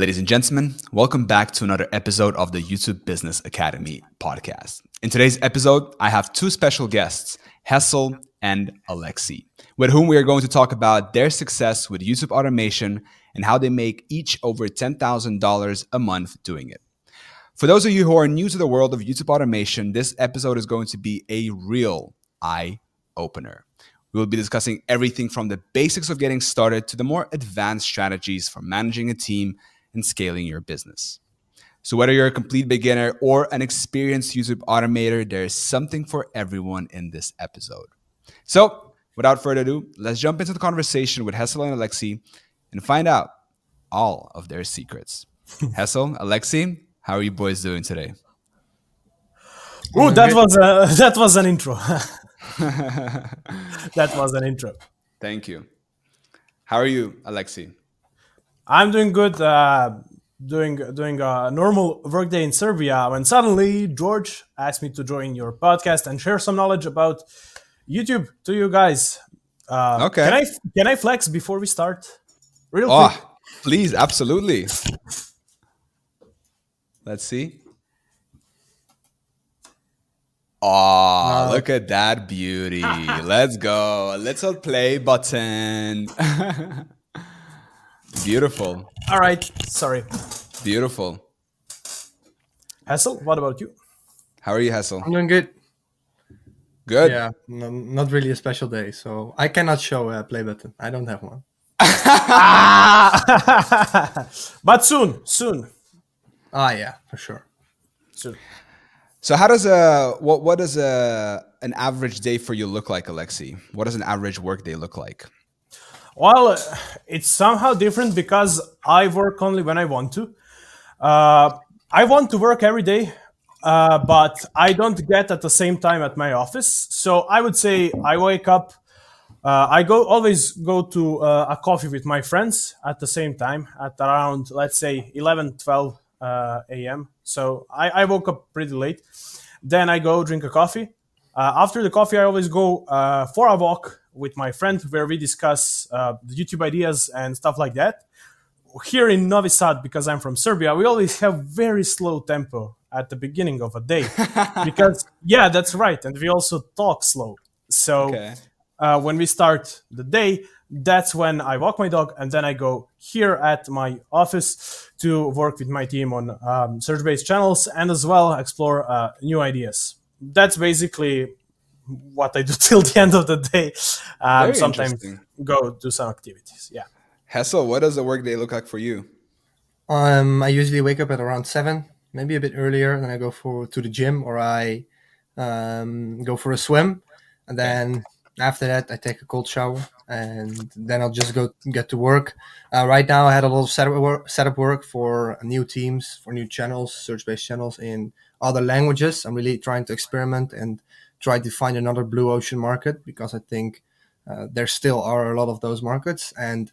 Ladies and gentlemen, welcome back to another episode of the YouTube Business Academy podcast. In today's episode, I have two special guests, Hessel and Alexi, with whom we are going to talk about their success with YouTube automation and how they make each over $10,000 a month doing it. For those of you who are new to the world of YouTube automation, this episode is going to be a real eye opener. We will be discussing everything from the basics of getting started to the more advanced strategies for managing a team and scaling your business. So, whether you're a complete beginner or an experienced YouTube automator, there is something for everyone in this episode. So, without further ado, let's jump into the conversation with Hessel and Alexi and find out all of their secrets. Hessel, Alexi, how are you boys doing today? Oh, that was a, that was an intro. that was an intro. Thank you. How are you, Alexi? I'm doing good. Uh, doing doing a normal workday in Serbia when suddenly George asked me to join your podcast and share some knowledge about YouTube to you guys. Uh, Okay. Can I can I flex before we start? Real Oh, quick. please, absolutely. Let's see. Oh, look at that beauty. Let's go. A little play button. Beautiful. All right. Sorry. Beautiful. Hessel, what about you? How are you, Hessel? I'm doing good. Good. Yeah, no, not really a special day, so I cannot show a play button. I don't have one. but soon, soon, Ah, yeah, for sure. soon. So how does a what what does a an average day for you look like, Alexi? What does an average work day look like? Well, it's somehow different because I work only when I want to. Uh, I want to work every day, uh, but I don't get at the same time at my office. So I would say I wake up. Uh, I go always go to uh, a coffee with my friends at the same time at around let's say 11, 12 uh, a.m. So I, I woke up pretty late. Then I go drink a coffee. Uh, after the coffee, I always go uh, for a walk with my friend where we discuss uh, the YouTube ideas and stuff like that. Here in Novi Sad, because I'm from Serbia, we always have very slow tempo at the beginning of a day. because, yeah, that's right. And we also talk slow. So Okay. uh, when we start the day, that's when I walk my dog, and then I go here at my office to work with my team on um, search-based channels and as well explore uh, new ideas. That's basically what I do till the end of the day. Um, sometimes go do some activities. Yeah. Hessel, what does a work day look like for you? Um, I usually wake up at around seven, maybe a bit earlier. Then I go for to the gym or I um, go for a swim, and then after that I take a cold shower, and then I'll just go get to work. Uh, right now I had a lot of setup work, setup work for new teams, for new channels, search-based channels in other languages. I'm really trying to experiment and try to find another blue ocean market because I think uh, there still are a lot of those markets and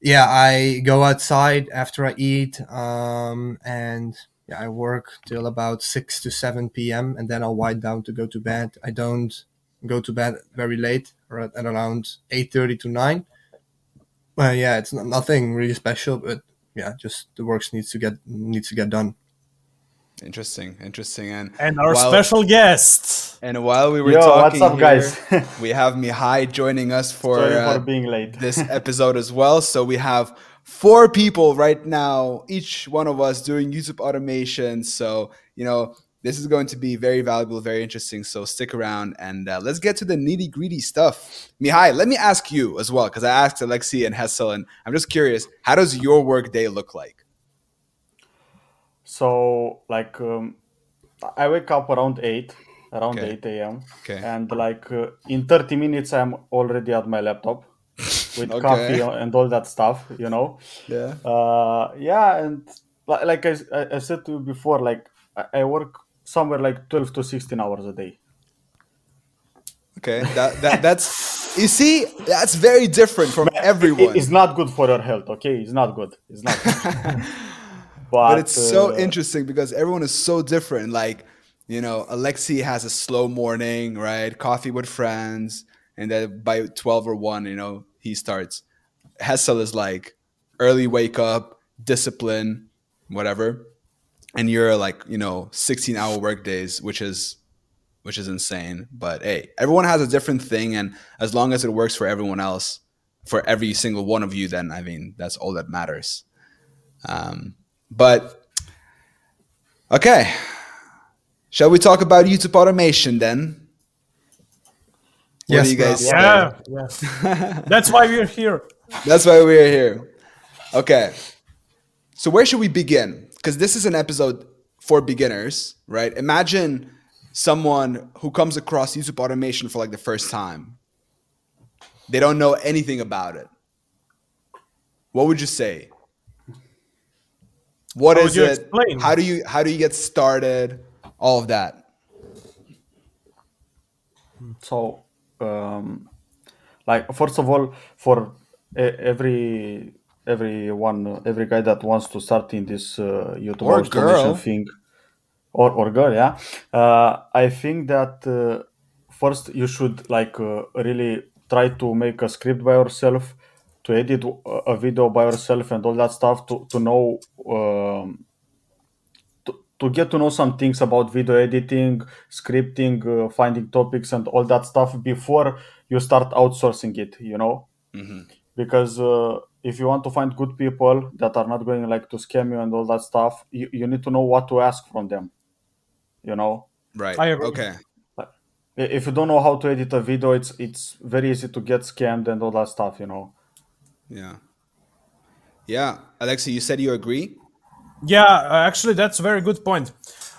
yeah, I go outside after I eat, um, and yeah, I work till about six to seven p.m. and then I'll wind down to go to bed. I don't go to bed very late, or at, at around eight thirty to nine. Well, yeah, it's not, nothing really special, but yeah, just the work needs to get needs to get done. Interesting, interesting. And And our while- special guest. And while we were Yo, talking, what's up, here, guys? we have Mihai joining us for, Sorry uh, for being late. this episode as well. So we have four people right now, each one of us doing YouTube automation. So you know this is going to be very valuable, very interesting. So stick around and uh, let's get to the nitty gritty stuff. Mihai, let me ask you as well because I asked Alexi and Hessel, and I'm just curious, how does your work day look like? So like um, I wake up around eight, around Okay. eight a.m. Okay. and like uh, in thirty minutes I'm already at my laptop with Okay. coffee and all that stuff. You know. Yeah. Uh, yeah, and li- like I, I I said to you before, like I, I work somewhere like twelve to sixteen hours a day. Okay. That, that that's you see, that's very different from everyone. It- it's not good for your health. Okay, it's not good. It's not. Good. but, but it's so interesting because everyone is so different. Like, you know, Alexi has a slow morning, right? Coffee with friends, and then by twelve or one, you know, he starts. Hessel is like early wake up, discipline, whatever, and you're like you know 16 hour work days, which is which is insane. But hey, everyone has a different thing, and as long as it works for everyone else, for every single one of you, then I mean that's all that matters. Um, but okay, shall we talk about YouTube automation then? What Yes, do you bro. guys say? Yeah, yeah. That's why we're here. That's why we're here. Okay. So where should we begin? Because this is an episode for beginners, right? Imagine someone who comes across YouTube automation for like the first time. They don't know anything about it. What would you say? What How is you it? explain? How do you how do you get started? All of that. So, um, like first of all, for every everyone, every guy that wants to start in this uh, YouTube Or girl. thing, or or girl, yeah, uh, I think that uh, first you should like uh, really try to make a script by yourself, to edit a a video by yourself, and all that stuff to to know. Um, to, to get to know some things about video editing, scripting, uh, finding topics, and all that stuff before you start outsourcing it. You know, because uh, if you want to find good people that are not going like to scam you and all that stuff, you, you need to know what to ask from them. You know, Right. I agree. Okay. If you don't know how to edit a video, it's it's very easy to get scammed and all that stuff. You know. Yeah. Yeah. Alexi, you said you agree? Yeah, uh, actually, that's a very good point.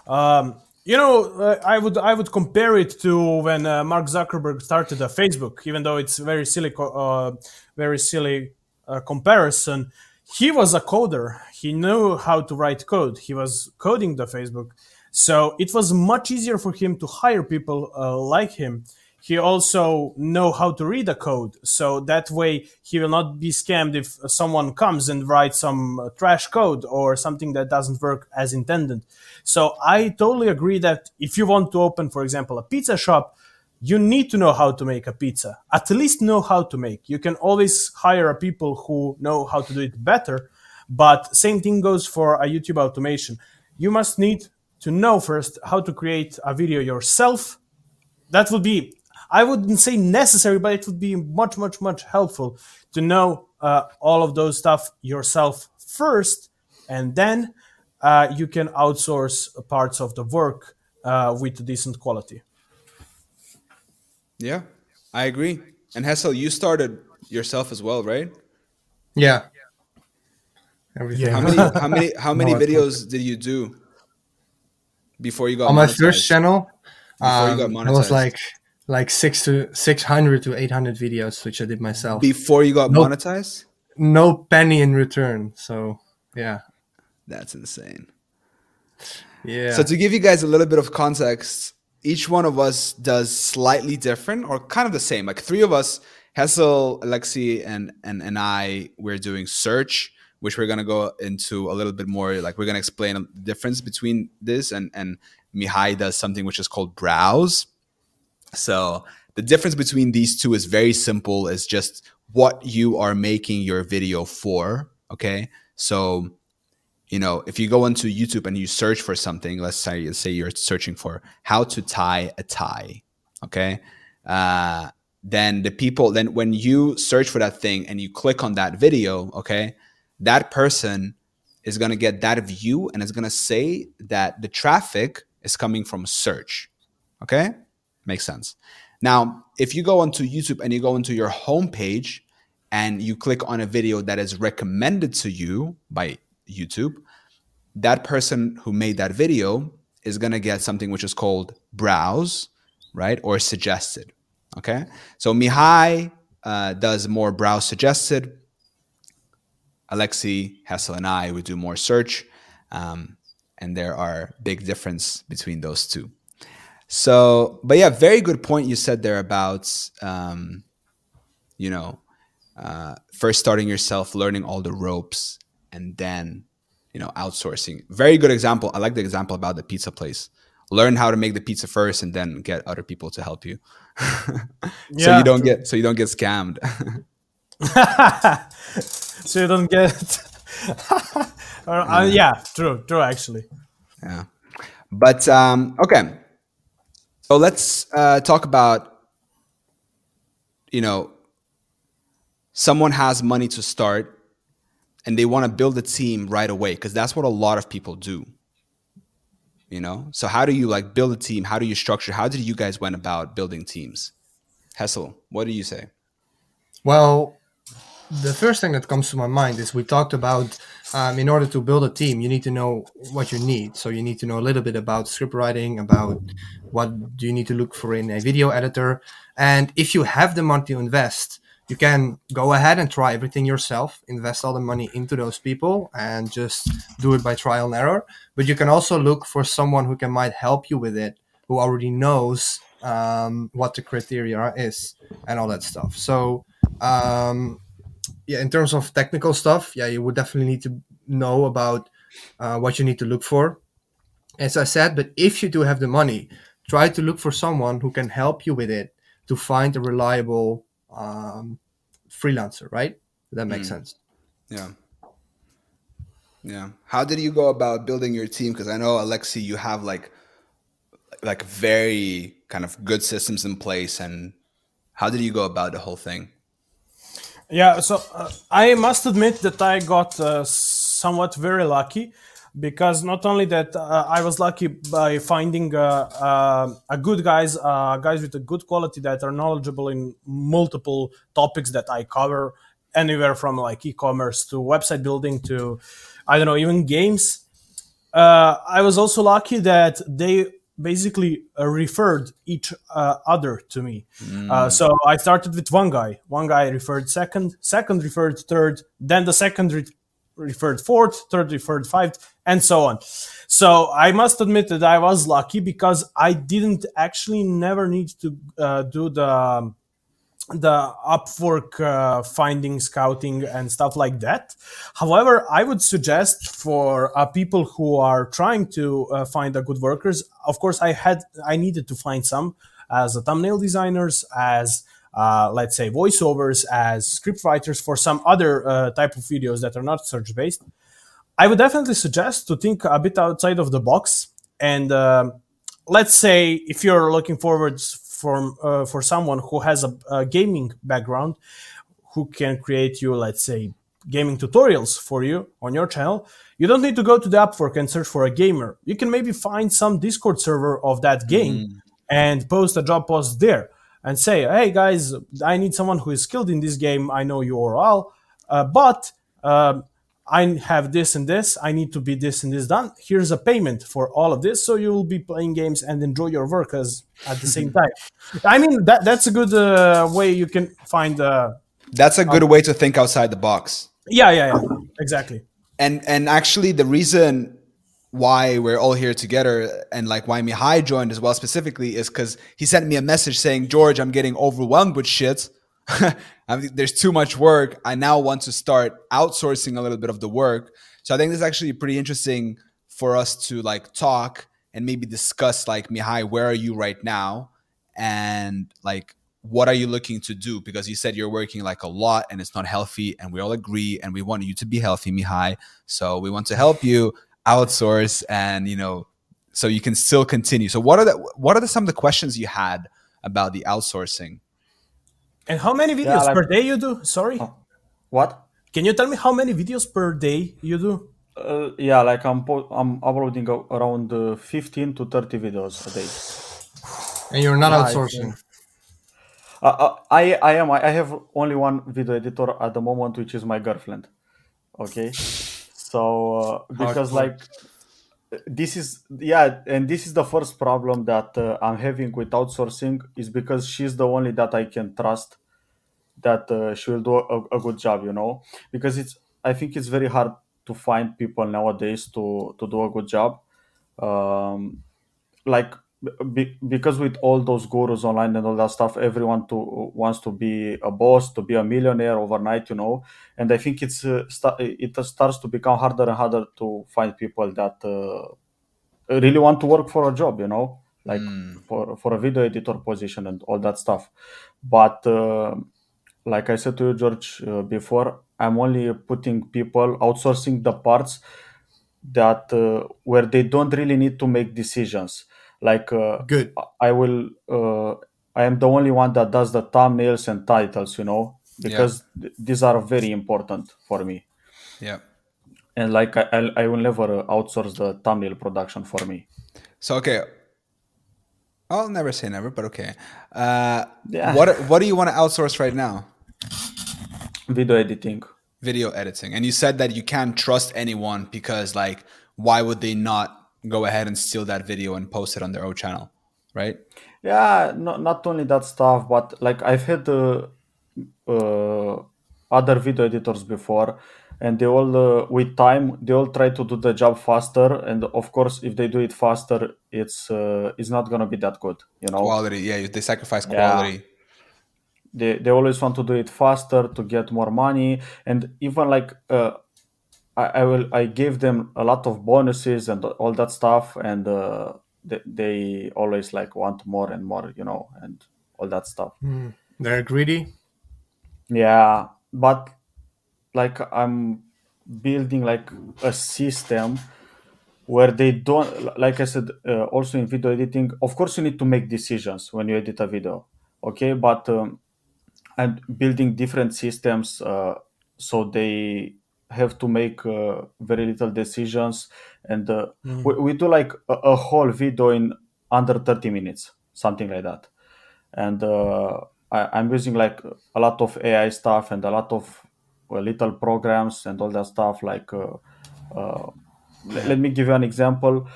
Um, you know, uh, I would I would compare it to when uh, Mark Zuckerberg started uh, Facebook, even though it's very silly, uh, very silly uh, comparison. He was a coder. He knew how to write code. He was coding the Facebook, so it was much easier for him to hire people uh, like him. He also know how to read a code, so that way he will not be scammed if someone comes and writes some uh, trash code or something that doesn't work as intended. So I totally agree that if you want to open, for example, a pizza shop, you need to know how to make a pizza. At least know how to make. You can always hire people who know how to do it better, but same thing goes for a YouTube automation. You must need to know first how to create a video yourself that would be i wouldn't say necessary but it would be much much much helpful to know uh, all of those stuff yourself first and then uh, you can outsource parts of the work uh, with decent quality Yeah, I agree. And Hessel, you started yourself as well, right? Yeah. Everything. Yeah. How many how many how many No, I videos did you do before you got On my monetized? first channel, Before you got um, it was like like six to six hundred to eight hundred videos, which I did myself. Before you got Nope. monetized? no penny in return. So yeah, That's insane. yeah. So to give you guys a little bit of context, each one of us does slightly different or kind of the same. Like three of us, Hessel, Alexi, and and and I, we're doing search, which we're gonna go into a little bit more. Like we're gonna explain the difference between this and and Mihai does something which is called browse. So the difference between these two is very simple. It's just what you are making your video for. Okay. So, you know, if you go into YouTube and you search for something, let's say, say you're searching for how to tie a tie. Okay. Uh, then the people, then when you search for that thing and you click on that video, okay, that person is going to get that view and it's going to say that the traffic is coming from search. Okay. Makes sense. Now, if you go onto YouTube and you go into your homepage and you click on a video that is recommended to you by YouTube, that person who made that video is going to get something which is called browse, right? Or suggested. Okay. So Mihai uh, does more browse suggested. Alexi, Hessel, and I would do more search. Um, and there are big difference between those two. So, but yeah, very good point you said there about, um, you know, uh, first starting yourself, learning all the ropes, and then, you know, outsourcing. Very good example. I like the example about the pizza place. Learn how to make the pizza first, and then get other people to help you, so Yeah, you don't get so you don't get scammed. so you don't get Uh, uh, yeah, true, true. Actually, Yeah. But um, okay. So let's uh, talk about, you know, someone has money to start and they want to build a team right away because that's what a lot of people do. You know? So how do you like build a team? How do you structure? How did you guys went about building teams? Hessel, what do you say? Well, the first thing that comes to my mind is we talked about um, in order to build a team, you need to know what you need. So you need to know a little bit about script writing, about what do you need to look for in a video editor, and if you have the money to invest, you can go ahead and try everything yourself, invest all the money into those people, and just do it by trial and error. But you can also look for someone who can might help you with it, who already knows um, what the criteria is and all that stuff. So um, yeah, in terms of technical stuff, yeah, you would definitely need to know about uh, what you need to look for. As I said, but if you do have the money, try to look for someone who can help you with it to find a reliable um, freelancer, right? That makes sense. Yeah. Yeah. How did you go about building your team? Because I know Alexi, you have like like very kind of good systems in place and how did you go about the whole thing? Yeah. So uh, I must admit that I got uh, somewhat very lucky because not only that uh, I was lucky by finding uh, uh, a good guys, uh, guys with a good quality that are knowledgeable in multiple topics that I cover, anywhere from like e-commerce to website building to I don't know even games. I was also lucky that they basically uh, referred each uh, other to me. Uh, so I started with one guy. One guy referred second, second referred third, then the second re- referred fourth, third referred fifth, and so on. So I must admit that I was lucky because I didn't actually never need to uh, do the um, the Upwork uh, finding, scouting, and stuff like that. However, I would suggest for uh, people who are trying to uh, find a good workers. Of course, I had I needed to find some as a thumbnail designers, as uh, let's say voiceovers, as script writers for some other uh, type of videos that are not search based. I would definitely suggest to think a bit outside of the box and. um let's say if you're looking forward for uh, for someone who has a, a gaming background who can create you let's say gaming tutorials for you on your channel you don't need to go to the upwork and search for a gamer. You can maybe find some discord server of that game and post a job post there and say hey guys i need someone who is skilled in this game. I know you are all uh, but um, I have this and this. I need to be this and this done. Here's a payment for all of this, so you will be playing games and enjoy your work as at the same time. I mean that that's a good uh, way you can find. Uh, That's a good way to think outside the box. yeah, yeah, yeah, exactly. and and actually the reason why we're all here together and like why Mihai joined as well specifically is because he sent me a message saying George I'm getting overwhelmed with shit I mean, there's too much work. I now want to start outsourcing a little bit of the work. So I think this is actually pretty interesting for us to like talk and maybe discuss like Mihai where are you right now? And like what are you looking to do? Because you said you're working like a lot and it's not healthy and we all agree and we want you to be healthy mihai. So we want to help you outsource and you know so you can still continue. So what are the what are the, some of the questions you had about the outsourcing And how many videos like- per day you do? Sorry, What? can you tell me how many videos per day you do? Uh, yeah, like I'm po- I'm uploading a- around uh, 15 to 30 videos a day. And you're not Yeah, outsourcing. Uh, uh, I I am I have only one video editor at the moment, which is my girlfriend. Okay, so uh, because Hardcore. like this is yeah, and this is the first problem that uh, I'm having with outsourcing is because she's the only that I can trust that uh, she will do a, a good job, you know, because it's I think it's very hard to find people nowadays to to do a good job. Um, like be, because with all those gurus online and all that stuff everyone to wants to be a boss to be a millionaire overnight you know? And i think it's uh, sta- it starts to become harder and harder to find people that uh, really want to work for a job you know? Like for for a video editor position and all that stuff. But uh, like i said to you george uh, before I'm only putting people outsourcing the parts that uh, where they don't really need to make decisions. Like uh, Good. I will, uh, I am the only one that does the thumbnails and titles, you know, because th- these are very important for me. Yeah. And like I, I will never uh, outsource the thumbnail production for me. So okay. I'll never say never, but okay. Uh, Yeah. What What do you want to outsource right now? Video editing. Video editing, and you said that you can't trust anyone because, like, why would they not go ahead and steal that video and post it on their own channel, right? Yeah, not not only that stuff, but like I've had uh, uh, other video editors before, and they all uh, with time they all try to do the job faster, and of course, if they do it faster, it's uh, it's not gonna be that good, you know. Quality, yeah, they sacrifice Yeah. quality. They they always want to do it faster to get more money, and even like uh, I, I will I give them a lot of bonuses and all that stuff, and uh, they, they always like want more and more, you know, and all that stuff. They're greedy. Yeah, but like I'm building like a system where they don't like I said uh, also in video editing of course you need to make decisions when you edit a video okay but um, I'm building different systems uh, so they have to make uh, very little decisions and uh, we, we do like a, a whole video in under 30 minutes something like that and uh, I, I'm using like a lot of AI stuff and a lot of uh, little programs and all that stuff. Like, uh, uh, le- let me give you an example.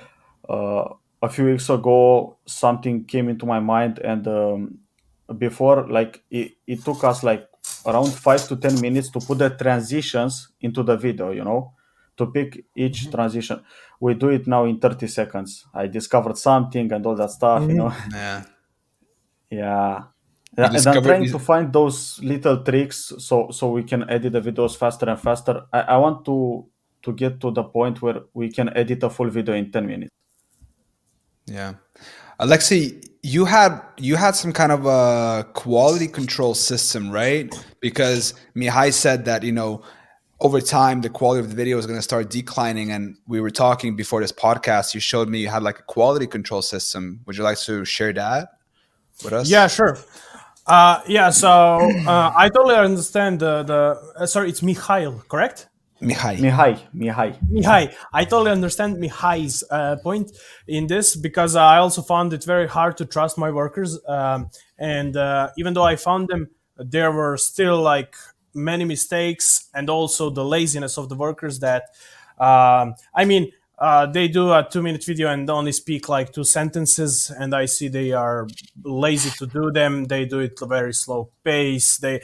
Uh, a few weeks ago, something came into my mind, and um, before, like, it, it took us like around five to ten minutes to put the transitions into the video. You know, to pick each transition. We do it now in 30 seconds. I discovered something and all that stuff. You know. Yeah. Yeah. Yeah, and I'm trying these- to find those little tricks so so we can edit the videos faster and faster. I, I want to to get to the point where we can edit a full video in 10 minutes. Yeah. Alexi, you had you had some kind of a quality control system, right? Because Mihai said that, you know, over time the quality of the video is going to start declining and we were talking before this podcast you showed me you had like a quality control system. Would you like to share that with us? Yeah, sure. Uh, yeah, so uh, I totally understand the, the uh, sorry, it's Mikhail, correct? Mihai. Mihai, Mihai. Mihai, I totally understand Mihai's uh, point in this because I also found it very hard to trust my workers. Um, and uh, even though I found them, there were still like many mistakes and also the laziness of the workers that, um, I mean, uh, they do a two minute video and only speak like two sentences and i see they are lazy to do them they do it very slow pace they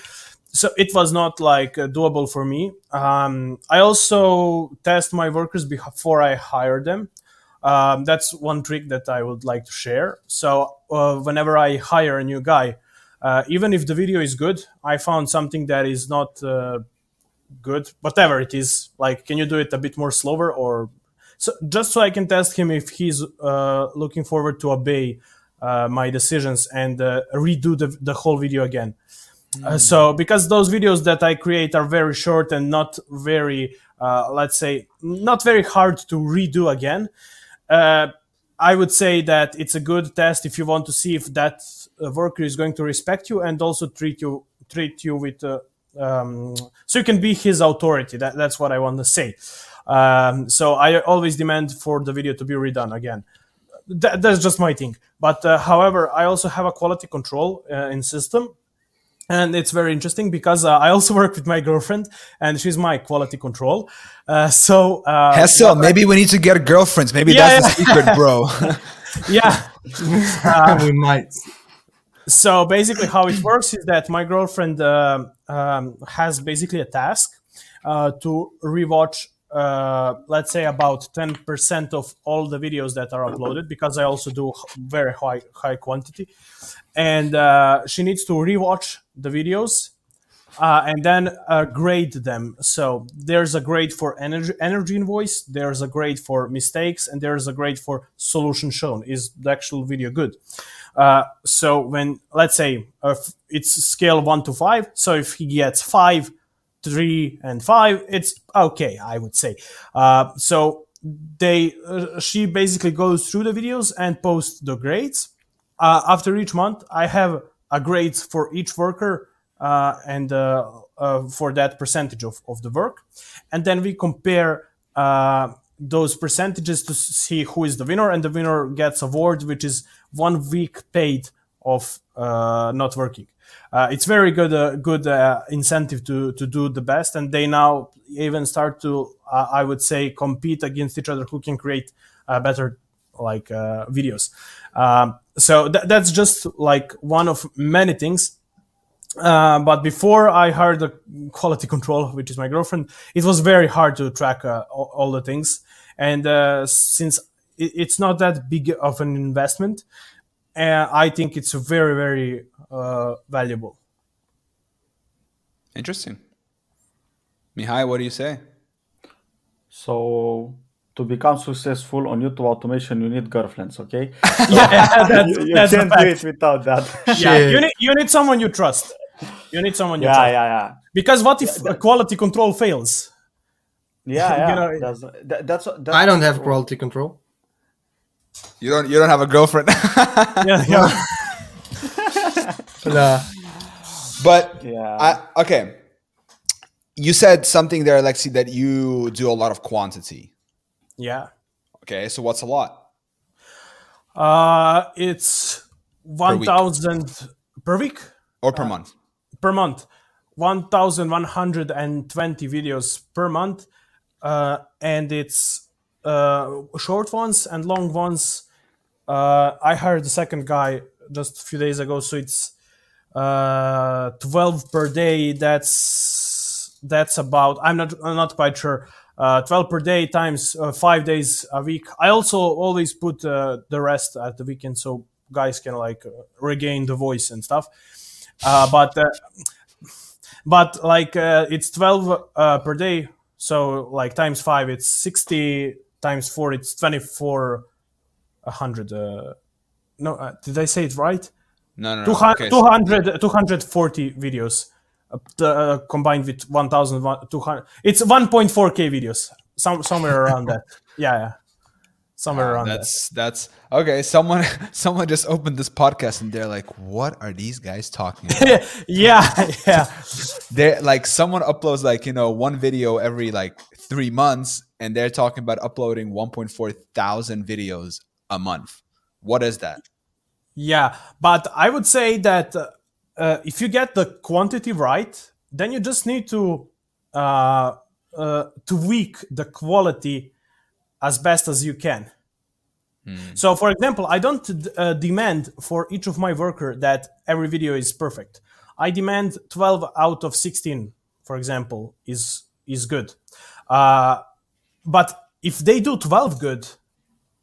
so it was not like uh, doable for me. Um, i also test my workers before i hire them. Um, that's one trick that i would like to share. So uh, whenever i hire a new guy uh, even if the video is good i found something that is not uh, good whatever it is like can you do it a bit more slower or so just so I can test him if he's uh, looking forward to obey uh, my decisions and redo the, the whole video again. Uh, so because those videos that I create are very short and not very, uh, let's say, not very hard to redo again, uh, I would say that it's a good test if you want to see if that worker is going to respect you and also treat you treat you with. Uh, um, so you can be his authority. That, that's what I want to say. Um, so I always demand for the video to be redone again. That, that's just my thing. But uh, however, I also have a quality control uh, in system, and it's very interesting because uh, I also work with my girlfriend, and she's my quality control. Uh, so uh, Hessel, maybe we need to get girlfriends. Maybe Yeah, that's the secret, bro. yeah. we might. so basically how it works is that my girlfriend uh, um, has basically a task uh, to rewatch uh, let's say about 10% of all the videos that are uploaded because i also do very high high quantity and uh, she needs to rewatch the videos uh, and then uh, grade them. So there's a grade for energy, energy invoice, there's a grade for mistakes, and there's a grade for solution shown. Is the actual video good? Uh, so when let's say it's scale one to five, so if he gets five, three and five, it's okay, I would say. Uh, so they uh, she basically goes through the videos and posts the grades. Uh, after each month, I have a grade for each worker uh, and uh, uh, for that percentage of, of the work, and then we compare uh, those percentages to see who is the winner, and the winner gets award, which is one week paid of not working. Uh, it's very good uh, good uh, incentive to to do the best and they now even start to i would say compete against each other who can create better like videos um, so th- that's just like one of many things uh, but before I hired the quality control, which is my girlfriend, it was very hard to track uh, all, all, the things. And uh, since it, it's not that big of an investment, I think it's very, very uh, valuable. Interesting. Mihai, what do you say? So to become successful on YouTube automation, you need girlfriends, okay? yeah, that's, you, you that's can't do it without that. yeah, you need you need someone you trust. You need someone you yeah, trust. Yeah, yeah, Because what if yeah, quality control fails? Yeah, yeah. you know, that's, that, that's, that's I don't have quality control. You don't. You don't have a girlfriend. yeah, yeah. Nah. But yeah. I, okay. You said something there, Alexi, that you do a lot of quantity. Yeah. Okay, so what's a lot? Uh, it's one thousand per week or per uh, month. Per month, one thousand one hundred and twenty videos per month, uh, and it's uh, short ones and long ones. Uh, I hired the second guy just a few days ago, so it's uh, 12 per day. That's that's about i'm not i'm not quite sure. Uh, 12 per day times uh, five days a week. I also always put uh, the rest at the weekend so guys can like regain the voice and stuff. Uh, but uh, but like uh, it's 12 per day. So like times five it's 60 times four it's 24 100 no did i say it right no, no, no. 200, okay. 200 240 videos uh, uh, combined with 1200 it's 1.4k videos some somewhere around that yeah yeah somewhere around that's that. that's okay someone someone just opened this podcast and they're like what are these guys talking about yeah yeah they're like someone uploads like you know one video every like three months and they're talking about uploading 1.4 thousand videos a month what is that yeah, but I would say that uh, uh, if you get the quantity right, then you just need to uh, uh, tweak the quality as best as you can. Mm. So, for example, I don't uh, demand for each of my worker that every video is perfect. I demand 12 out of 16, for example, is is good. Uh, but if they do 12 good,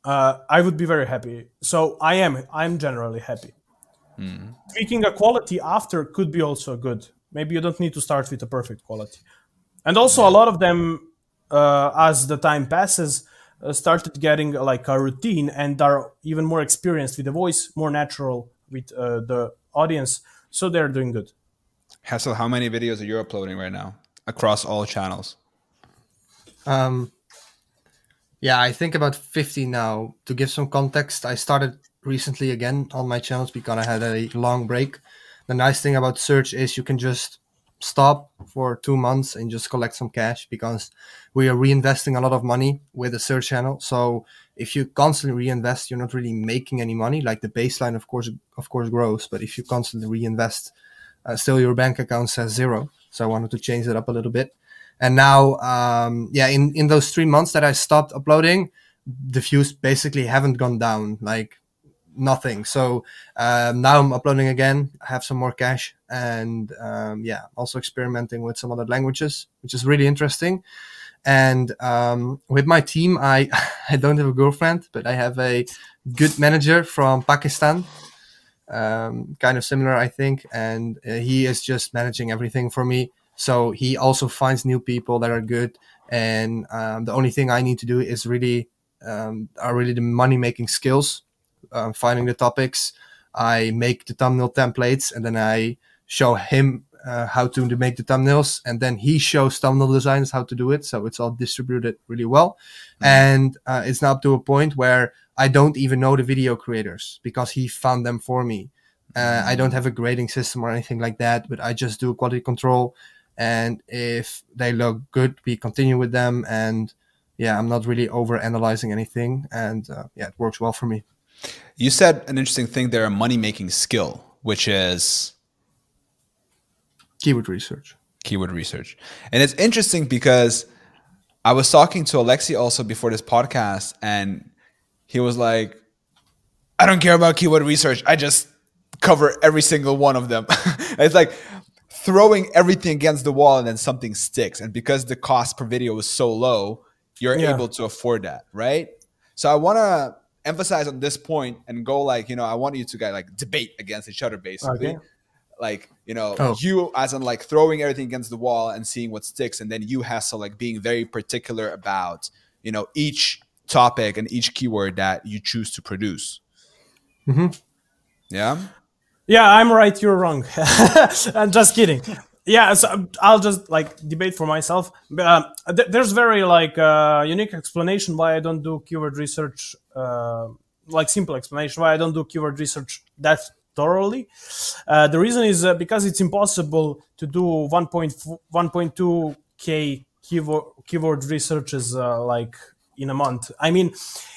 uh, I would be very happy. So I am. I'm generally happy. Mm. Tweaking a quality after could be also good. Maybe you don't need to start with a perfect quality. And also, yeah. a lot of them, uh, as the time passes, uh, started getting like a routine and are even more experienced with the voice, more natural with uh, the audience. So they're doing good. Hessel, how many videos are you uploading right now across all channels? Um, yeah, I think about 50 now. To give some context, I started recently again on my channels because I had a long break. The nice thing about search is you can just stop for two months and just collect some cash because we are reinvesting a lot of money with the search channel. So if you constantly reinvest, you're not really making any money. Like the baseline, of course, of course, grows, but if you constantly reinvest, uh, still your bank account says zero. So I wanted to change that up a little bit and now um, yeah in in those three months that i stopped uploading the views basically haven't gone down like nothing. So um, now i'm uploading again. I have some more cash and um, yeah also experimenting with some other languages which is really interesting. And um, with my team i i don't have a girlfriend but i have a good manager from pakistan um, kind of similar i think. And uh, he is just managing everything for me so he also finds new people that are good. And um, the only thing I need to do is really um, are really the money making skills, um, finding the topics. I make the thumbnail templates and then I show him uh, how to make the thumbnails, and then he shows thumbnail designers how to do it. So it's all distributed really well, and uh, it's now up to a point where I don't even know the video creators because he found them for me. Uh, I don't have a grading system or anything like that, but I just do quality control. And if they look good, we continue with them. And yeah, I'm not really over analyzing anything. And uh, yeah, it works well for me. You said an interesting thing there, a money making skill, which is keyword research. Keyword research. And it's interesting because I was talking to Alexi also before this podcast, and he was like, I don't care about keyword research. I just cover every single one of them. it's like throwing everything against the wall and then something sticks. And because the cost per video is so low, you're yeah. able to afford that, right? So I want to emphasize on this point and go like, you know, I want you to guys like debate against each other basically. Okay. Like, you know, oh. you as in like throwing everything against the wall and seeing what sticks, and then you Hessel like being very particular about, you know, each topic and each keyword that you choose to produce. Mm-hmm. Yeah. Yeah, I'm right. You're wrong. I'm just kidding. Yeah, so I'll just like debate for myself. Uh, th- there's very like uh, unique explanation why I don't do keyword research. Uh, like simple explanation why I don't do keyword research that thoroughly. Uh, the reason is uh, because it's impossible to do 1.1.2 k keyword keyword researches uh, like in a month. I mean,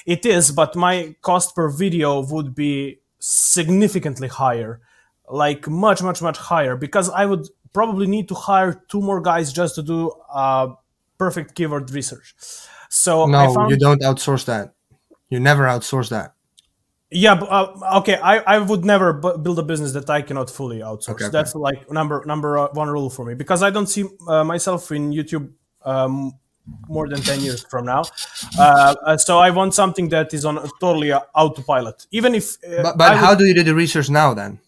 it is, but my cost per video would be significantly higher, like much, much, much higher, because I would probably need to hire two more guys just to do uh, perfect keyword research. So no, found... you don't outsource that. You never outsource that. Yeah, uh, okay. I, I would never b- build a business that I cannot fully outsource. Okay, okay. That's like number number uh, one rule for me because I don't see uh, myself in YouTube um, more than 10 years from now. Uh, uh, so I want something that is on totally autopilot. Even if. Uh, but, but how do you do the research now then?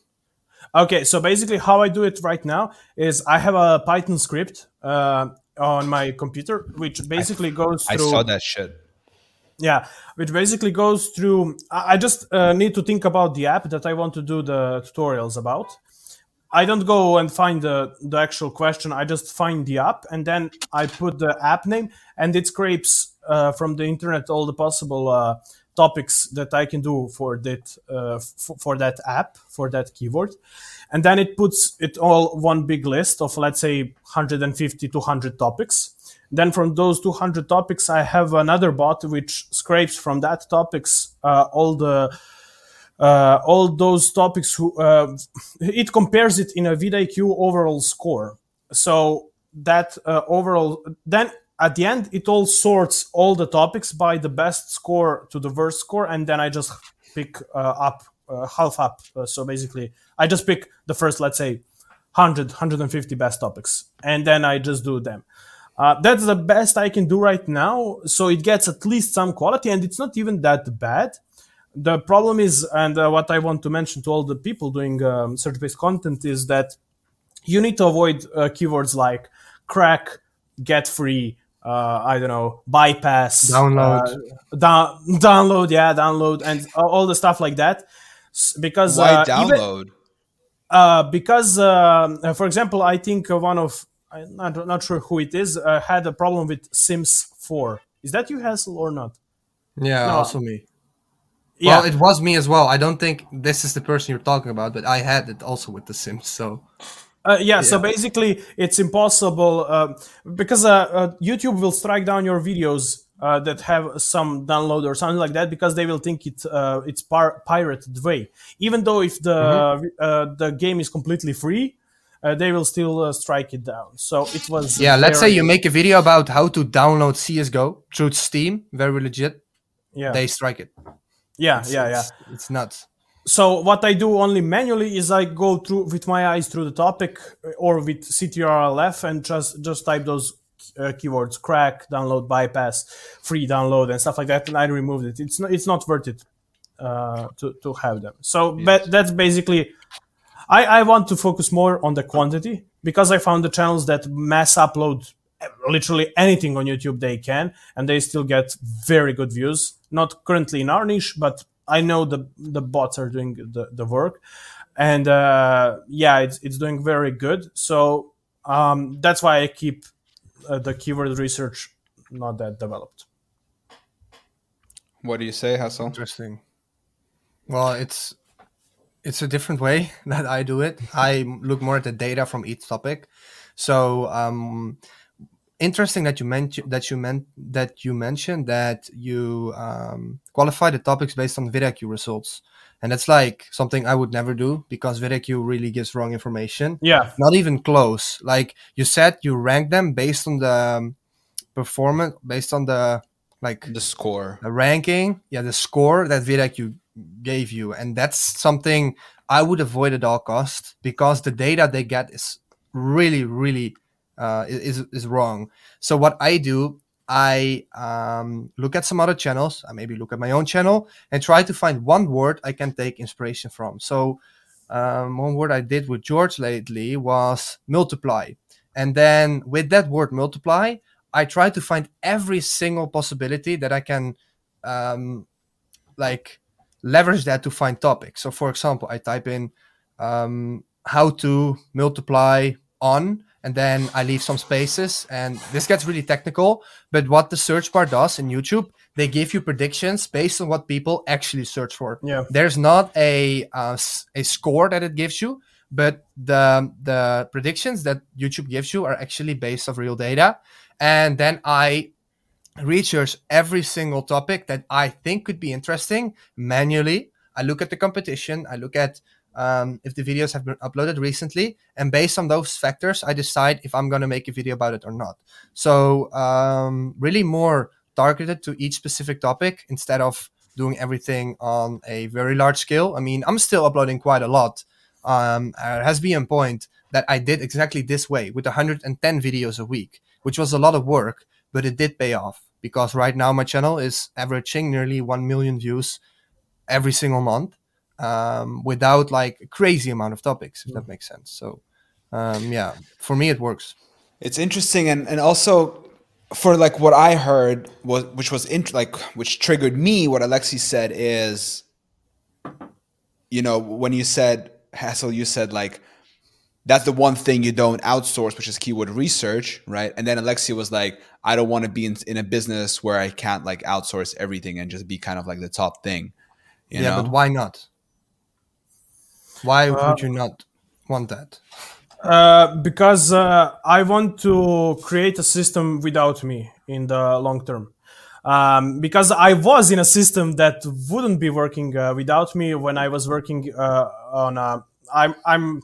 Okay, so basically, how I do it right now is I have a Python script uh, on my computer, which basically I, goes through. I saw that shit. Yeah, which basically goes through. I just uh, need to think about the app that I want to do the tutorials about. I don't go and find the, the actual question. I just find the app and then I put the app name and it scrapes uh, from the internet all the possible uh, topics that I can do for that uh, f- for that app for that keyword, and then it puts it all one big list of let's say 150 200 topics. Then from those 200 topics, I have another bot which scrapes from that topics uh, all the all those topics. Who, uh, it compares it in a vidIQ overall score. So that uh, overall, then at the end, it all sorts all the topics by the best score to the worst score, and then I just pick uh, up uh, half up. Uh, so basically, I just pick the first, let's say, 100, 150 best topics, and then I just do them. Uh, that's the best I can do right now. So it gets at least some quality, and it's not even that bad the problem is, and uh, what I want to mention to all the people doing um, search-based content is that you need to avoid uh, keywords like crack, get free, uh, I don't know, bypass, download, uh, down, download, yeah, download, and all the stuff like that. Because why uh, download? Even, uh, because, um, for example, I think one of I'm not, not sure who it is had a problem with Sims 4. Is that you, Hessel, or not? Yeah, no. also me. Yeah. Well, it was me as well. I don't think this is the person you're talking about, but I had it also with The Sims. So, uh, yeah, yeah, So basically, it's impossible uh, because uh, uh YouTube will strike down your videos uh, that have some download or something like that because they will think it uh, it's par- pirated way. Even though if the mm-hmm. the game is completely free, they will still strike it down. So it was. Yeah, let's say you make a video about how to download CS:GO through Steam, very legit. Yeah, they strike it. Yeah, it's, yeah, it's, yeah. It's nuts. So what I do only manually is I go through with my eyes through the topic or with CTRLF and just just type those uh, keywords crack, download, bypass, free download, and stuff like that, and I removed it. It's not it's not worth it uh, to to have them. So yes. but that's basically. I, I want to focus more on the quantity because I found the channels that mass upload literally anything on YouTube they can, and they still get very good views. Not currently in our niche, but I know the the bots are doing the, the work. and uh, yeah, it's it's doing very good. So um, that's why I keep uh, the keyword research not that developed. What do you say, Hessel? Interesting. Well, it's it's a different way that I do it. I look more at the data from each topic. So um, interesting that you mentioned that you meant that you mentioned that you um, qualify the topics based on VidIQ results, and that's like something I would never do because VidIQ really gives wrong information. Yeah, Not even close. Like you said, you rank them based on the um, performance, based on the like The score. the ranking, yeah, the score that VidIQ gave you, and that's something I would avoid at all costs because the data they get is really, really uh, is is wrong. So what I do, I um, look at some other channels. I maybe look at my own channel and try to find one word I can take inspiration from. So um, one word I did with George lately was multiply, and then with that word multiply, I try to find every single possibility that I can, um, like, leverage that to find topics. So, for example, I type in um, how to multiply on, and then I leave some spaces. And this gets really technical, but what the search bar does in YouTube, they give you predictions based on what people actually search for. yeah, There's not a uh, a score that it gives you, but the the predictions that YouTube gives you are actually based off real data. And then I research every single topic that I think could be interesting manually. I look at the competition. I look at um, if the videos have been uploaded recently, and based on those factors, I decide if I'm going to make a video about it or not. So um, really more targeted to each specific topic instead of doing everything on a very large scale. I mean, I'm still uploading quite a lot. Um, there has been a point that I did exactly this way with 110 videos a week, which was a lot of work, but it did pay off because right now my channel is averaging nearly 1 million views every single month um, without like a crazy amount of topics, if that makes sense. So, um, yeah, for me, it works. It's interesting, and and also for like what I heard was which was int- like which triggered me. What Alexi said is, you know, when you said Hessel, you said like that's the one thing you don't outsource, which is keyword research, right? And then Alexi was like, I don't want to be in, in a business where I can't like outsource everything and just be kind of like the top thing. You yeah, know? but why not? Why Uh, would you not want that? uh, because uh, I want to create a system without me in the long term. Um, because I was in a system that wouldn't be working uh, without me when I was working uh, on. A, I'm I'm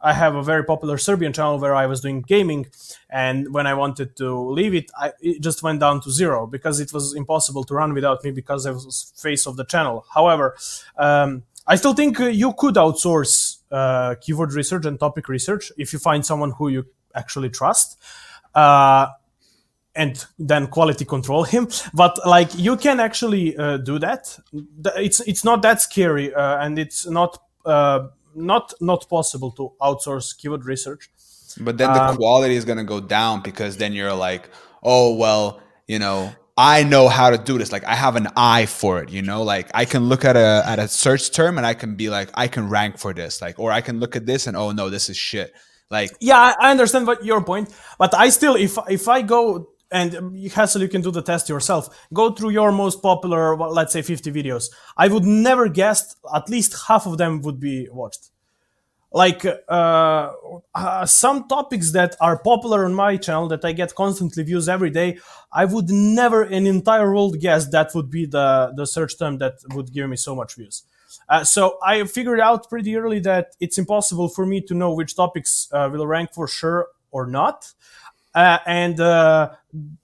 I have a very popular Serbian channel where I was doing gaming, and when I wanted to leave it, I, it just went down to zero because it was impossible to run without me because I was face of the channel. However, um, I still think uh, you could outsource uh, keyword research and topic research if you find someone who you actually trust. Uh, and then quality control him but like you can actually uh, do that it's it's not that scary uh, and it's not uh, not not possible to outsource keyword research But then the Um, quality is going to go down because then you're like, oh, well, you know, I know how to do this. Like I have an eye for it, you know, like I can look at a, at a search term and I can be like, I can rank for this. Like, or I can look at this and, oh no, this is shit. Like, yeah I, understand what your point but i still if if i go and um, Hessel, you can do the test yourself. Go through your most popular, well, let's say, 50 videos. I would never guess at least half of them would be watched. Like uh, uh, some topics that are popular on my channel that I get constantly views every day, I would never in entire world guess that would be the the search term that would give me so much views. Uh, so I figured out pretty early that it's impossible for me to know which topics uh, will rank for sure or not. Uh, and uh,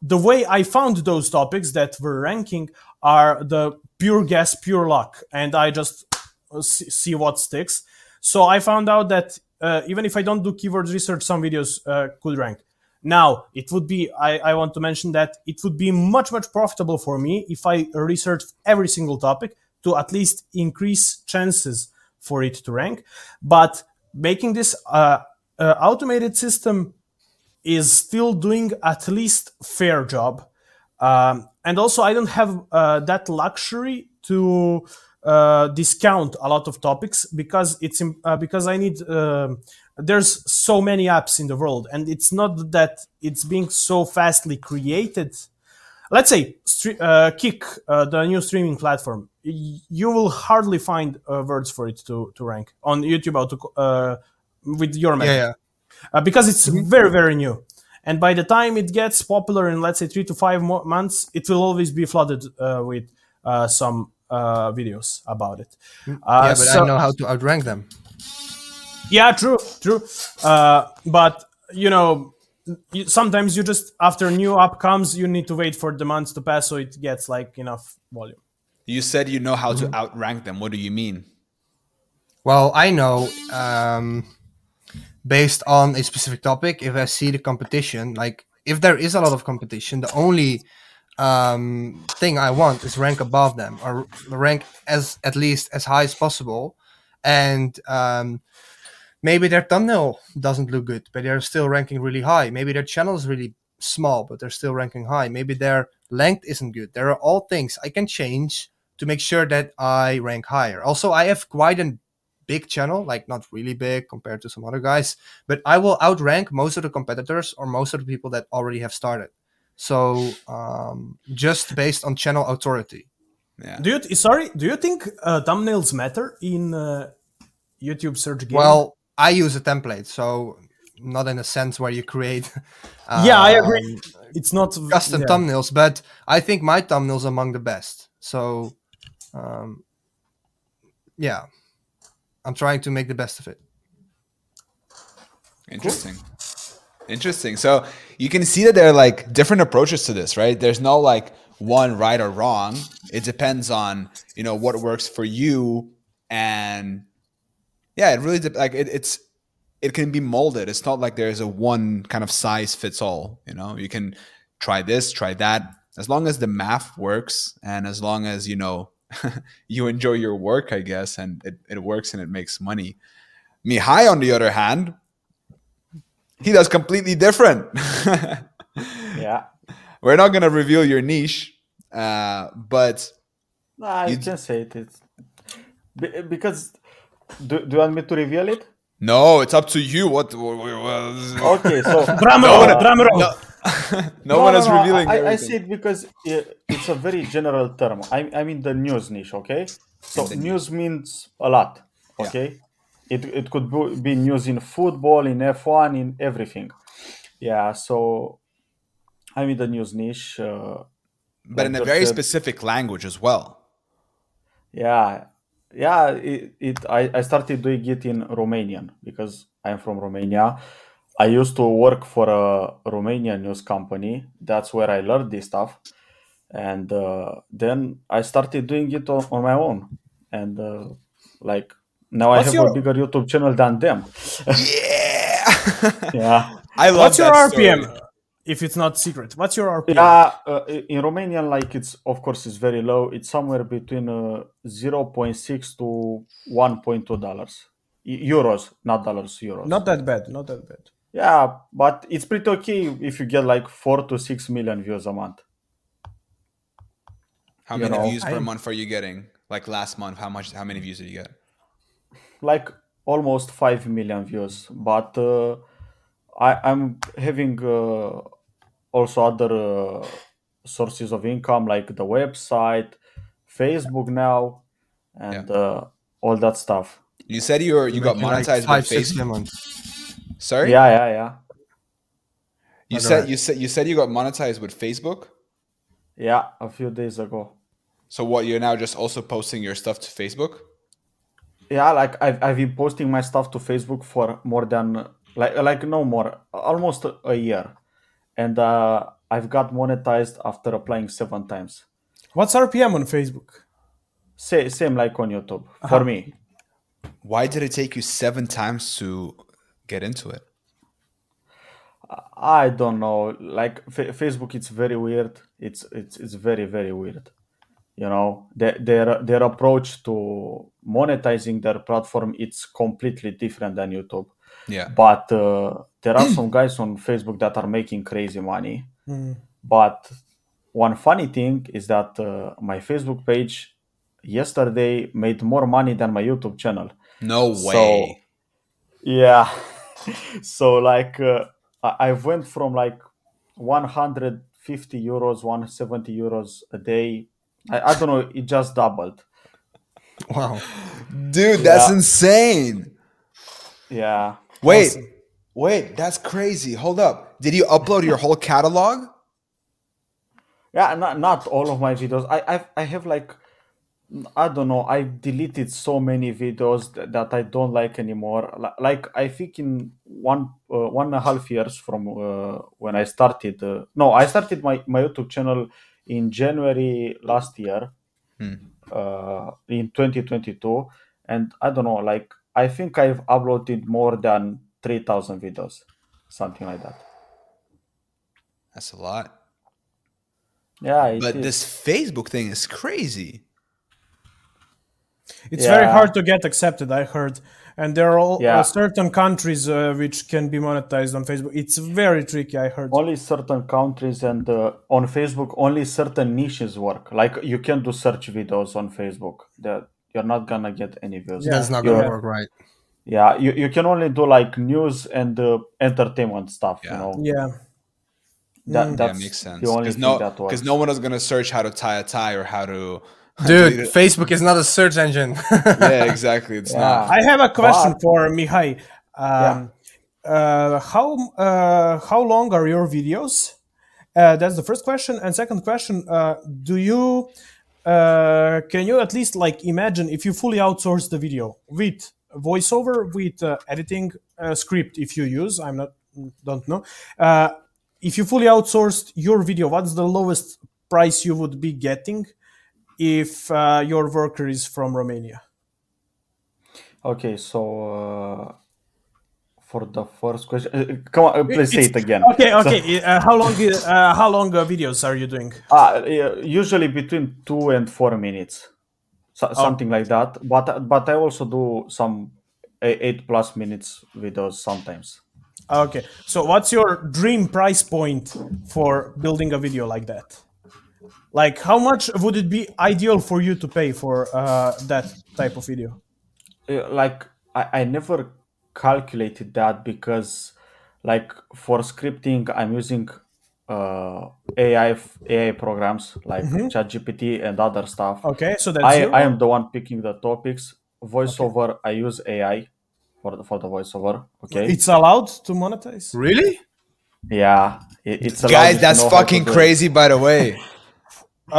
the way I found those topics that were ranking are the pure guess, pure luck, and I just see what sticks. So I found out that uh, even if I don't do keyword research, some videos uh, could rank. Now it would be. I, I want to mention that it would be much much profitable for me if I researched every single topic to at least increase chances for it to rank. But making this uh, uh, automated system is still doing at least fair job um, and also i don't have uh, that luxury to uh, discount a lot of topics because it's uh, because I need. um there's so many apps in the world, and it's not that it's being so fastly created. Let's say uh, Kick, uh, the new streaming platform. You will hardly find uh, words for it to, to rank on YouTube uh, with your method Yeah, yeah. uh, because it's very very new and by the time it gets popular in let's say three to five mo- months it will always be flooded uh, with uh, some uh, videos about it uh, yeah, but so- I know how to outrank them. yeah true true uh, but you know sometimes you just after a new app comes you need to wait for the months to pass so it gets like enough volume You said you know how Mm-hmm. to outrank them. What do you mean? Well, I know um, based on a specific topic, if I see the competition, like if there is a lot of competition, the only um, thing I want is rank above them or rank as at least as high as possible. And um, maybe their thumbnail doesn't look good, but they're still ranking really high. Maybe their channel is really small, but they're still ranking high. Maybe their length isn't good. There are all things I can change to make sure that I rank higher. Also, I have quite a big channel, like not really big compared to some other guys, but I will outrank most of the competitors or most of the people that already have started. So um, just based on channel authority. Yeah. do you sorry do you think uh, thumbnails matter in uh, youtube search game Well, I use a template, so not in a sense where you create. yeah i um, agree it's not Custom yeah. thumbnails, but I think my thumbnails among the best. So, um, yeah, I'm trying to make the best of it. Interesting. Interesting. So you can see that there are like different approaches to this, right? There's no like one right or wrong. It depends on you know what works for you, and yeah, it really de- like it, it's it can be molded. It's not like there's a one kind of size fits all. You know, you can try this, try that, as long as the math works, and as long as you know you enjoy your work, I guess, and it, it works and it makes money. Mihai, on the other hand, he does completely different. Yeah. We're not going to reveal your niche, uh, but Nah, You you d- can say it. It's be- because do, do you want me to reveal it? no, it's up to you. What? what- Okay, so drum No roll, one- drum roll. no, no one is revealing. I, I see it because it's a very general term. I, I mean the news niche, okay? So the news means a lot, okay? It, it could be- news in football, in F1, in everything. Yeah, so I'm in the news niche. Uh, but in a very said- specific language as well. yeah, yeah. It, it I, I started doing it in Romanian because I'm from Romania. I used to work for a Romanian news company. That's where I learned this stuff, and uh, then I started doing it on, on my own. And uh, like now, What's I have your- a bigger YouTube channel than them. Yeah, yeah, I love What's your that story. RPM? If it's not secret, what's your RPM? yeah. Uh, in Romanian, like it's of course it's very low. It's somewhere between uh, zero point six to one point two dollars euros, not dollars, euros. Not that bad. Not that bad. Yeah, but it's pretty okay if you get like four to six million views a month. How you many know, views per I- month are you getting? Like last month, how much? How many views did you get? Like almost five million views. But uh, I, I'm having uh, also other uh, sources of income like the website, Facebook now, and uh, all that stuff. You said you were you got Making like monetized five, with Facebook. months. Sorry, Yeah, yeah, yeah. you said right. you said you said you got monetized with Facebook. Yeah, a few days ago. So what? You're now just also posting your stuff to Facebook. Yeah, like I've, I've been posting my stuff to Facebook for more than like like no more almost a year, and uh, I've got monetized after applying seven times. What's RPM on Facebook? Say, same like on YouTube for me. Why did it take you seven times to get into it? I don't know. Like Fa- Facebook, it's very weird. It's it's it's very very weird. You know, their their their approach to monetizing their platform it's completely different than YouTube. Yeah. But uh, there are some guys on Facebook that are making crazy money. But one funny thing is that uh, my Facebook page yesterday made more money than my YouTube channel. No So- way. Yeah. so like uh, I I went from like 150 euros, 170 euros a day. I, I don't know, it just doubled. Wow. Dude, that's Yeah. insane. Yeah. Wait, wait, that's crazy. Hold up. Did you upload your whole catalog? Yeah, not, not all of my videos. I I've, I have like I don't know. I deleted so many videos that, that I don't like anymore. Li- Like I think in one uh, one and a half years from uh, when I started. Uh, no, I started my my YouTube channel in January last year, Hmm. uh, in 2022, and I don't know. Like I think I've uploaded more than three thousand videos, something like that. That's a lot. Yeah, it But is. this Facebook thing is crazy. It's very hard to get accepted, I heard. And there are all, Yeah. uh, certain countries uh, which can be monetized on Facebook. It's very tricky, I heard. only certain countries and uh, on facebook only certain niches work like you can do search videos on facebook that you're not gonna get any views Yeah. That's not You're- gonna work right. yeah you, you can only do like news and uh, entertainment stuff you Yeah. know Yeah. that, Mm. Yeah, makes sense. Because no, because no one is gonna search how to tie a tie or how to. Dude, Facebook is not a search engine. yeah, exactly. It's Yeah. not. I have a question But- for Mihai. Um, uh, how uh, how long are your videos? Uh, that's the first question. And second question: uh, Do you uh, can you at least like imagine if you fully outsource the video with voiceover, with uh, editing uh, script, if you use? I'm not don't know. Uh, if you fully outsourced your video, what's the lowest price you would be getting if uh, your worker is from Romania? okay so uh, for the first question uh, come on uh, please say it again Okay, okay. Uh, how long? Uh, how long uh, videos are you doing? Uh, usually between two and four minutes, so, something like that. But but I also do some eight plus minutes videos sometimes. Okay. So, what's your dream price point for building a video like that? Like, how much would it be ideal for you to pay for uh, that type of video? Uh, Like I, I never calculated that because like for scripting I'm using uh, AI AI programs like ChatGPT and other stuff. Okay, so that's I, zero? I am the one picking the topics. Voiceover I use AI for the, for the voiceover. Okay. It's allowed to monetize. really? Yeah, it, it's allowed if Guys, that's know how to fucking crazy. By the way, Uh,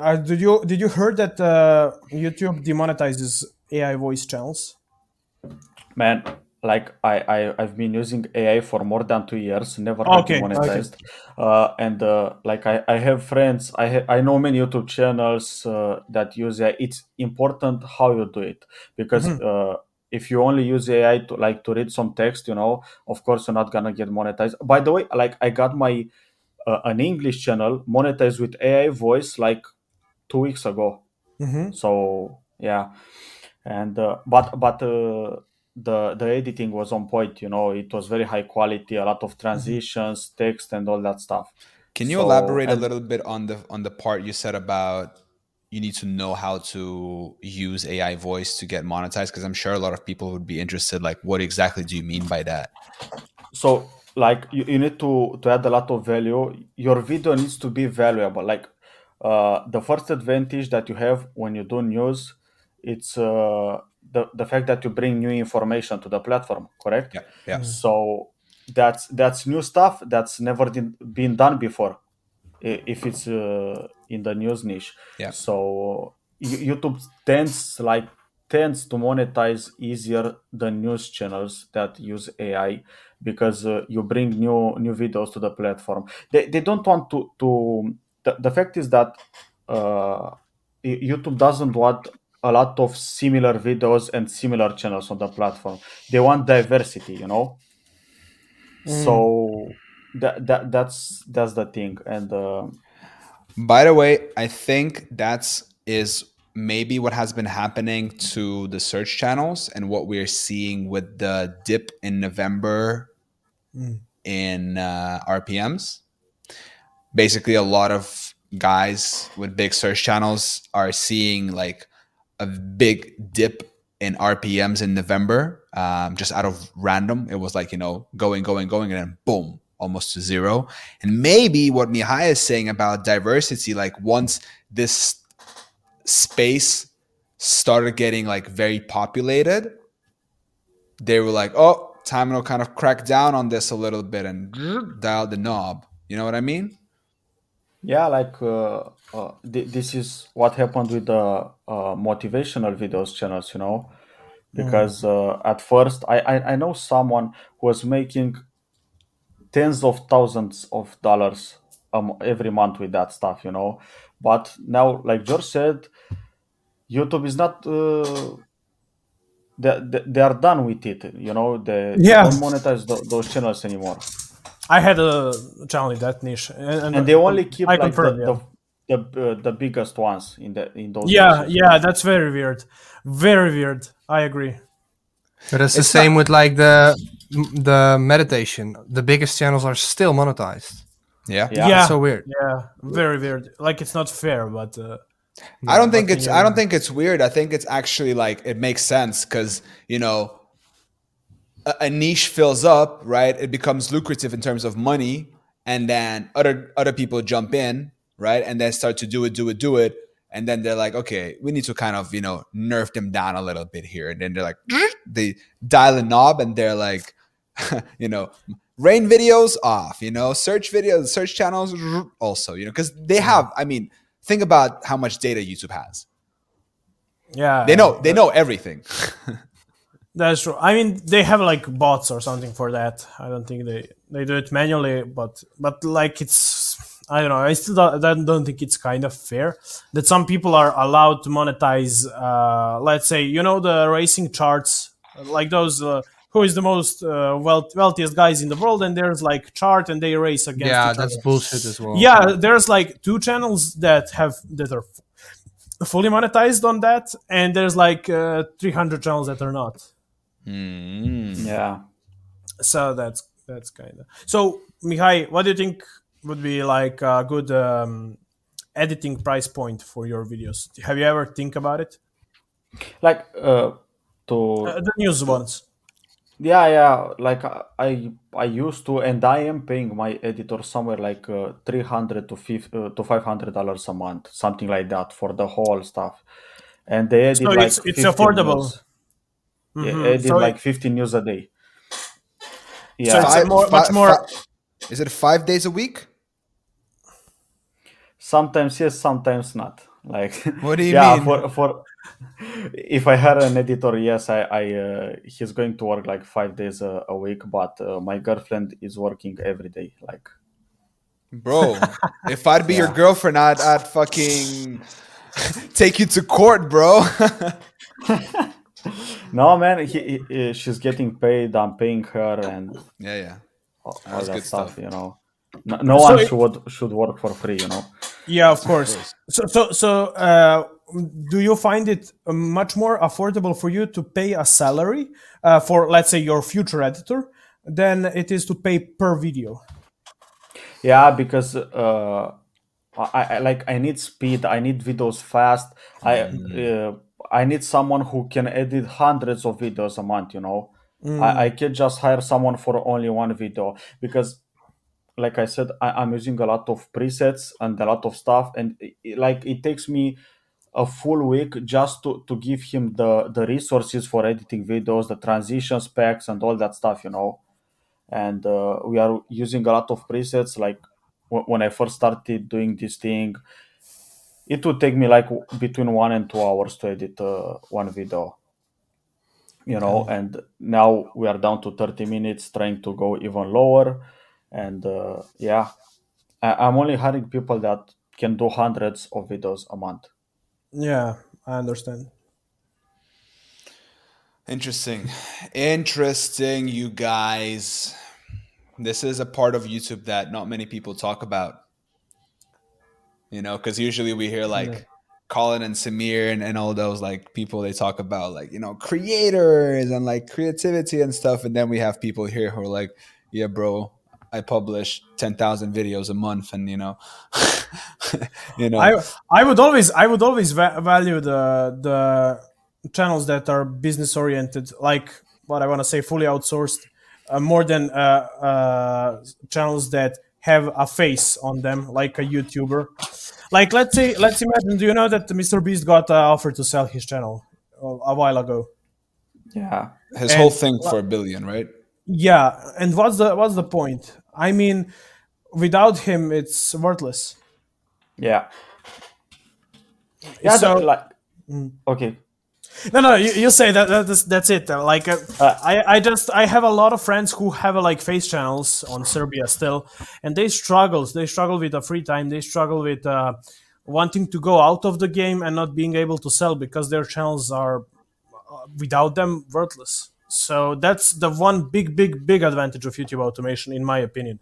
uh, did you did you heard that uh, YouTube demonetizes AI voice channels? Man, like I, I I've been using AI for more than two years, never Okay, got monetized. Uh, and uh, like I, I have friends, I ha- I know many YouTube channels uh, that use AI. It's important how you do it because uh, if you only use AI to like to read some text, you know, of course you're not gonna get monetized. By the way, like I got my uh, an English channel monetized with AI voice like two weeks ago. Mm-hmm. so yeah and uh, but but uh, the the editing was on point you know it was very high quality a lot of transitions text and all that stuff can you So, elaborate a little bit on the on the part you said about you need to know how to use AI voice to get monetized? Because I'm sure a lot of people would be interested. Like, what exactly do you mean by that? so like you, you need to to add a lot of value. Your video needs to be valuable. Like uh, the first advantage that you have when you do news it's uh, the, the fact that you bring new information to the platform correct? Yeah, yeah. so that's that's new stuff that's never din- been done before if it's uh, in the news niche. Yeah. so Y- youtube tends like tends to monetize easier than news channels that use ai because uh, you bring new new videos to the platform. They, they don't want to to the, the fact is that uh, youtube doesn't want a lot of similar videos and similar channels on the platform. They want diversity you know? So that, that that's that's the thing. And uh, By the way, I think that's is maybe what has been happening to the search channels and what we're seeing with the dip in November in uh, RPMs. Basically, a lot of guys with big search channels are seeing like a big dip in RPMs in November, um, just out of random. It was like, you know, going, going, going, and then boom, almost to zero. And maybe what Mihai is saying about diversity, like once this space started getting like very populated, they were like, oh, time to kind of crack down on this a little bit and dial the knob. You know what I mean? Yeah, like uh, uh, th- this is what happened with the uh, motivational videos channels, you know, because uh, at first I, I I know someone who was making tens of thousands of dollars um, every month with that stuff, you know, but now, like George said, YouTube is not. Uh, they, they, they are done with it, you know. They, they Yeah. don't monetize tho- those channels anymore. I had a channel in that niche, and, and they only keep I like confirm, the, the the, uh, the biggest ones in the in those yeah, niches. yeah, that's very weird, very weird. I agree. But it's the It's same with like the the meditation. The biggest channels are still monetized. Yeah. Yeah. Yeah. So weird. Yeah, very weird. Like it's not fair, but uh, I don't think it's I don't think it's weird. I think it's actually like it makes sense because you know a, a niche fills up, right? It becomes lucrative in terms of money, and then other other people jump in, right? And then start to do it, do it, do it, and then they're like, okay, we need to kind of you know nerf them down a little bit here, and then they're like, they dial a knob, and they're like, you know. Rain videos off, you know, search videos, search channels also, you know, because they have, I mean, think about how much data YouTube has. yeah, They know they know everything. That's true. I mean, they have like bots or something for that. I don't think they they do it manually, but but like it's I don't know. I still don't, I don't think it's kind of fair that some people are allowed to monetize. Uh, let's say you know the racing charts, like those. Uh, who is the most uh, wealth, wealthiest guys in the world? And there's like chart, and they race against. Yeah, each that's other. bullshit as well. yeah there's like two channels that have that are f- fully monetized on that and there's like uh, 300 channels that are not yeah. so that's that's kind of so mihai what do you think would be like a good um, editing price point for your videos have you ever think about it Like uh, to uh, the news ones yeah yeah like uh, I I used to and I am paying my editor somewhere like uh, three hundred to five uh, to five hundred dollars a month something like that for the whole stuff, and they edit So like it's- it's 15 affordable. news. Yeah, Mhm. edit So like it- 15 news a day. so Yeah, it's Five- more, much fi- more fi- is it five days a week? sometimes yes, sometimes not. Like What do you yeah, mean? for for if I had an editor, yes, I I uh, he's going to work like five days a, a week, but uh, my girlfriend is working every day. Like Bro, if I'd be your girlfriend, I'd, I'd fucking take you to court, bro. no man, he, he, she's getting paid. I'm paying her and yeah, yeah. all all that good stuff. stuff. You know, no, no So one it- should should work for free. You know. Yeah, of course. So, so, so, uh, do you find it much more affordable for you to pay a salary uh, for, let's say, your future editor than it is to pay per video? Yeah, because uh, I, I like I need speed. I need videos fast. I uh, I need someone who can edit hundreds of videos a month. You know, I, I can't just hire someone for only one video because, like I said, I, I'm using a lot of presets and a lot of stuff, and it, like it takes me a full week just to, to give him the the resources for editing videos, the transition specs, and all that stuff. You know. And uh, we are using a lot of presets like w- when i first started doing this thing it would take me like w- between one and two hours to edit uh, one video you know. And now we are down to 30 minutes trying to go even lower and uh, yeah I- i'm only hiring people that can do hundreds of videos a month Yeah, I understand. Interesting. Interesting, you guys. This is a part of YouTube that not many people talk about. You know, because usually we hear like Colin and Samir and, and all those like people they talk about like, you know, creators and like creativity and stuff. And then we have people here who are like, yeah, bro, I publish ten thousand videos a month, and you know, you know, I I would always I would always va- value the the channels that are business oriented, like what I want to say, fully outsourced, uh, more than uh, uh, channels that have a face on them, like a YouTuber. Like let's say let's imagine. Do you know that Mr. Beast got an offer to sell his channel a a while ago? Yeah. his and- whole thing for a billion, right? Yeah, and what's the what's the point? I mean, without him, it's worthless. Yeah. Yeah. So- like, okay. No, no, you, you say that, that that's, that's it. Like, uh, Uh, I, I just I have a lot of friends who have uh, like face channels on Serbia still, and they struggle. They struggle with the free time. They struggle with uh, wanting to go out of the game and not being able to sell because their channels are uh, without them worthless. So that's the one big, big, big advantage of YouTube automation, in my opinion.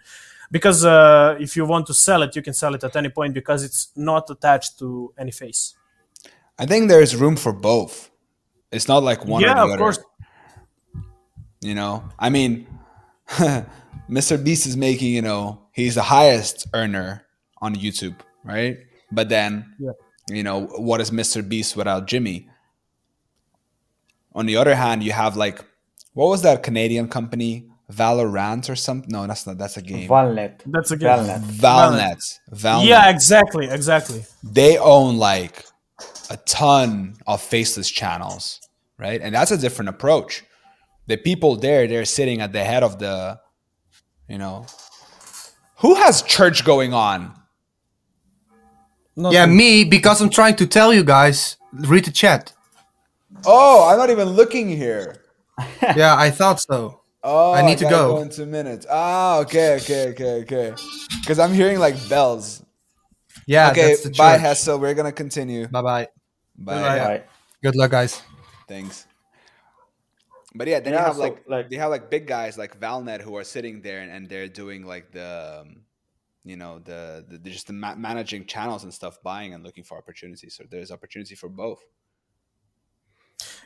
Because uh, if you want to sell it, you can sell it at any point because it's not attached to any face. I think there's room for both. It's not like one or yeah, the of other. course. You know, I mean, Mr. Beast is making, you know, he's the highest earner on YouTube, right? But then, Yeah. you know, what is Mr. Beast without Jimmy? On the other hand, you have like, what was that Canadian company? Valorant or something? No, that's not. That's a game. Valnet. That's a game. Valnet. Valnet. Valnet. Yeah, exactly, exactly. they own like a ton of faceless channels, right? And that's a different approach. The people there, they're sitting at the head of the, you know, who has church going on? Not Yeah, me because I'm trying to tell you guys. Read the chat. Oh, I'm not even looking here. Yeah, I thought so. Oh, I need to gotta go. in two minutes. Ah, okay, okay, okay, okay. Because I'm hearing like bells. Yeah, okay, that's the bye, church. Hessel. We're gonna continue. Bye bye. Bye. Bye-bye. Good luck, guys. Thanks. But yeah, then you have so, like, like- they have like big guys like Valnet who are sitting there and, and they're doing like the um, you know the, the just the ma- managing channels and stuff, buying and looking for opportunities. So there's opportunity for both.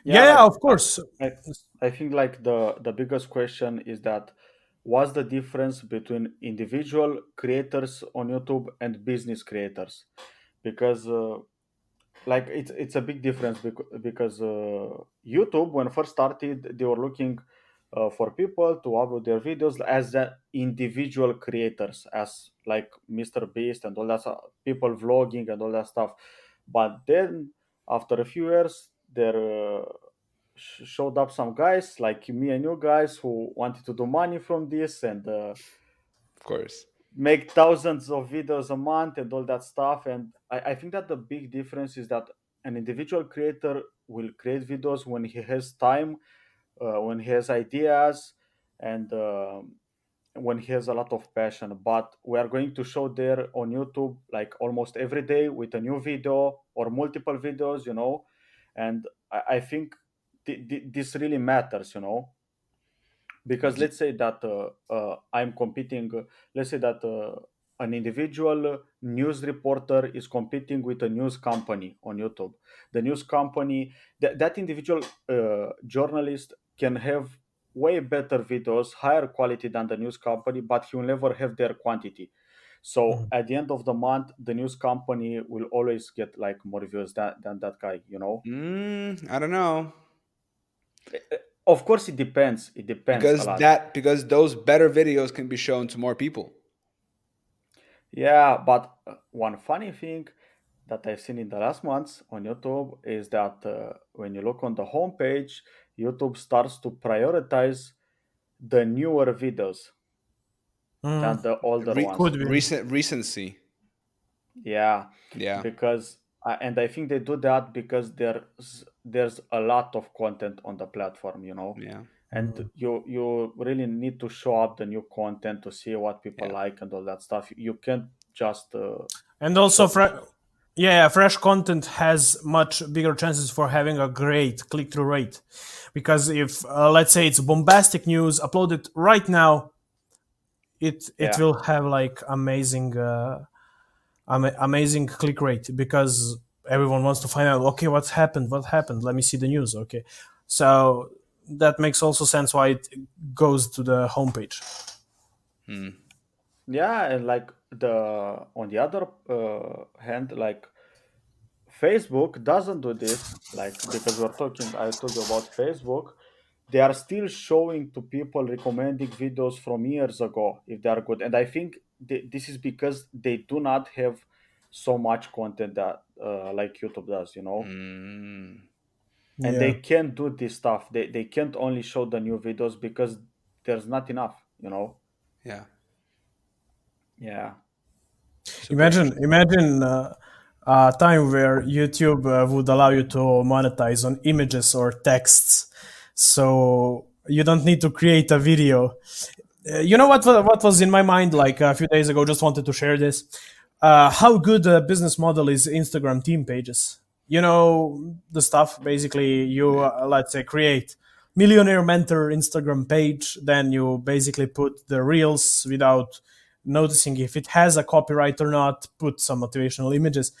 Yeah, yeah, of course. I, I think like the the biggest question is that what's the difference between individual creators on YouTube and business creators? Because uh, like it's it's a big difference because, because uh, YouTube when first started they were looking uh, for people to upload their videos as the individual creators as like Mr. Beast and all that stuff, people vlogging and all that stuff. But then after a few years there uh, sh- showed up some guys like me and you guys who wanted to do money from this and uh, Of course. make thousands of videos a month and all that stuff and I, I think that the big difference is that an individual creator will create videos when he has time uh, when he has ideas and um when he has a lot of passion but we are going to show there on youtube like almost every day with a new video or multiple videos you know and i, I think th- th- this really matters you know? Because let's say that uh, uh, i'm competing uh, let's say that uh, an individual news reporter is competing with a news company on youtube. The news company that, that individual uh, journalist can have way better videos higher quality than the news company but he will never have their quantity so Mhm. at the end of the month the news company will always get like more views than, than that guy you know? Mm, I don't know. Of course it depends. It depends because that because those better videos can be shown to more people. Yeah, but uh, one funny thing that I've seen in the last months on YouTube is that uh, when you look on the homepage, YouTube starts to prioritize the newer videos Mm. than the older Re- ones. Recent recency. Yeah, Yeah. because uh, and I think they do that because there's there's a lot of content on the platform, you know, Yeah. and you you really need to show up the new content to see what people Yeah. like and all that stuff. You can't just uh, And also, fre- yeah, fresh content has much bigger chances for having a great click-through rate, because if uh, let's say it's bombastic news uploaded right now, it it Yeah. will have like amazing uh, ama- amazing click rate because everyone wants to find out okay what's happened? What happened? Let me see the news. Okay. So that makes also sense why it goes to the homepage. Yeah and like the on the other uh, hand like facebook doesn't do this like because we're talking i told you about facebook they are still showing to people recommending videos from years ago if they are good. And i think they, this is because they do not have so much content that uh, like youtube does you know? Mm, and Yeah. they can't do this stuff. They, they can't only show the new videos because there's not enough you know? Yeah. yeah. Imagine, imagine uh, a time where YouTube uh, would allow you to monetize on images or texts, so you don't need to create a video. Uh, you know what? What was in my mind like a few days ago? Just wanted to share this. Uh, how good a business model is Instagram team pages? You know the stuff. Basically, you uh, let's say create millionaire mentor Instagram page, then you basically put the reels without noticing if it has a copyright or not, put some motivational images.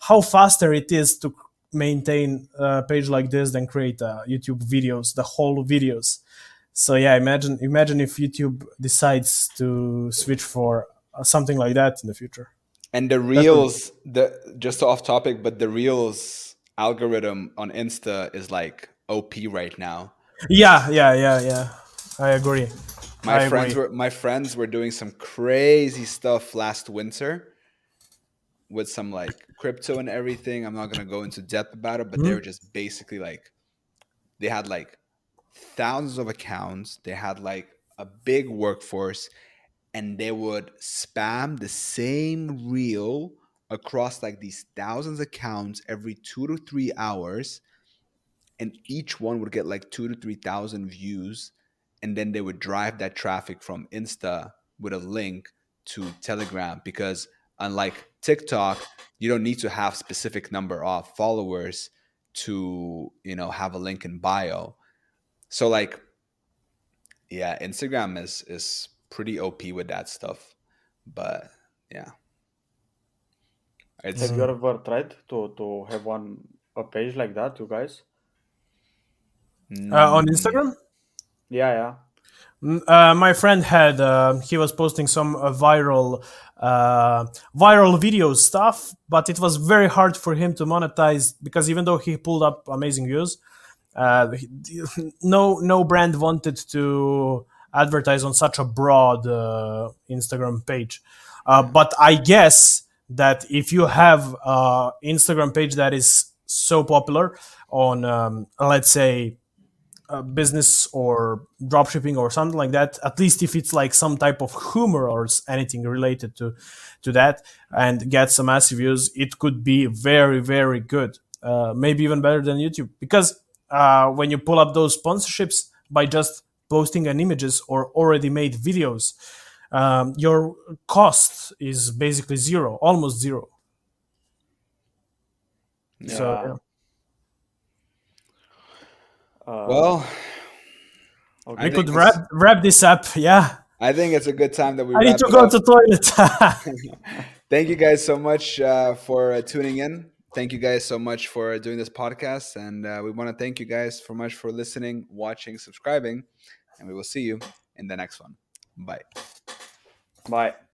How faster it is to maintain a page like this than create uh, YouTube videos, the whole videos. So yeah, imagine imagine if YouTube decides to switch for uh, something like that in the future. And the reels, the just off topic, but the reels algorithm on Insta is like OP right now. Yeah, yeah, yeah, yeah. I agree. My I friends agree. were my friends were doing some crazy stuff last winter with some like crypto and everything. I'm not gonna go into depth about it, but mm-hmm. they were just basically like they had like thousands of accounts. They had like a big workforce, and they would spam the same reel across like these thousands of accounts every two to three hours, and each one would get like two to three thousand views, and then they would drive that traffic from Insta with a link to Telegram because unlike TikTok, you don't need to have specific number of followers to you know have a link in bio. So like, yeah, Instagram is is pretty OP with that stuff, but yeah, it's have you ever tried to to have one a page like that you guys? Uh, on Instagram, yeah yeah. Mm, uh, my friend had uh, he was posting some uh, viral uh, viral video stuff, but it was very hard for him to monetize because even though he pulled up amazing views, uh, he- no no brand wanted to advertise on such a broad uh, Instagram page. Uh, but I guess that if you have an Instagram page that is so popular on, um, let's say, uh, business or dropshipping or something like that at least if it's like some type of humor or anything related to to that and get some massive views it could be very very good. Uh, maybe even better than youtube. Because uh, when you pull up those sponsorships by just posting an images or already made videos um, your cost is basically zero almost zero. So Yeah. Yeah. uh, well. okay. we could wrap wrap this up yeah I think it's a good time that we. i need to it go up. to toilet Thank you guys so much uh, for uh, tuning in. Thank you guys so much for doing this podcast, and uh, we want to thank you guys so much for listening, watching, subscribing, and we will see you in the next one. Bye. bye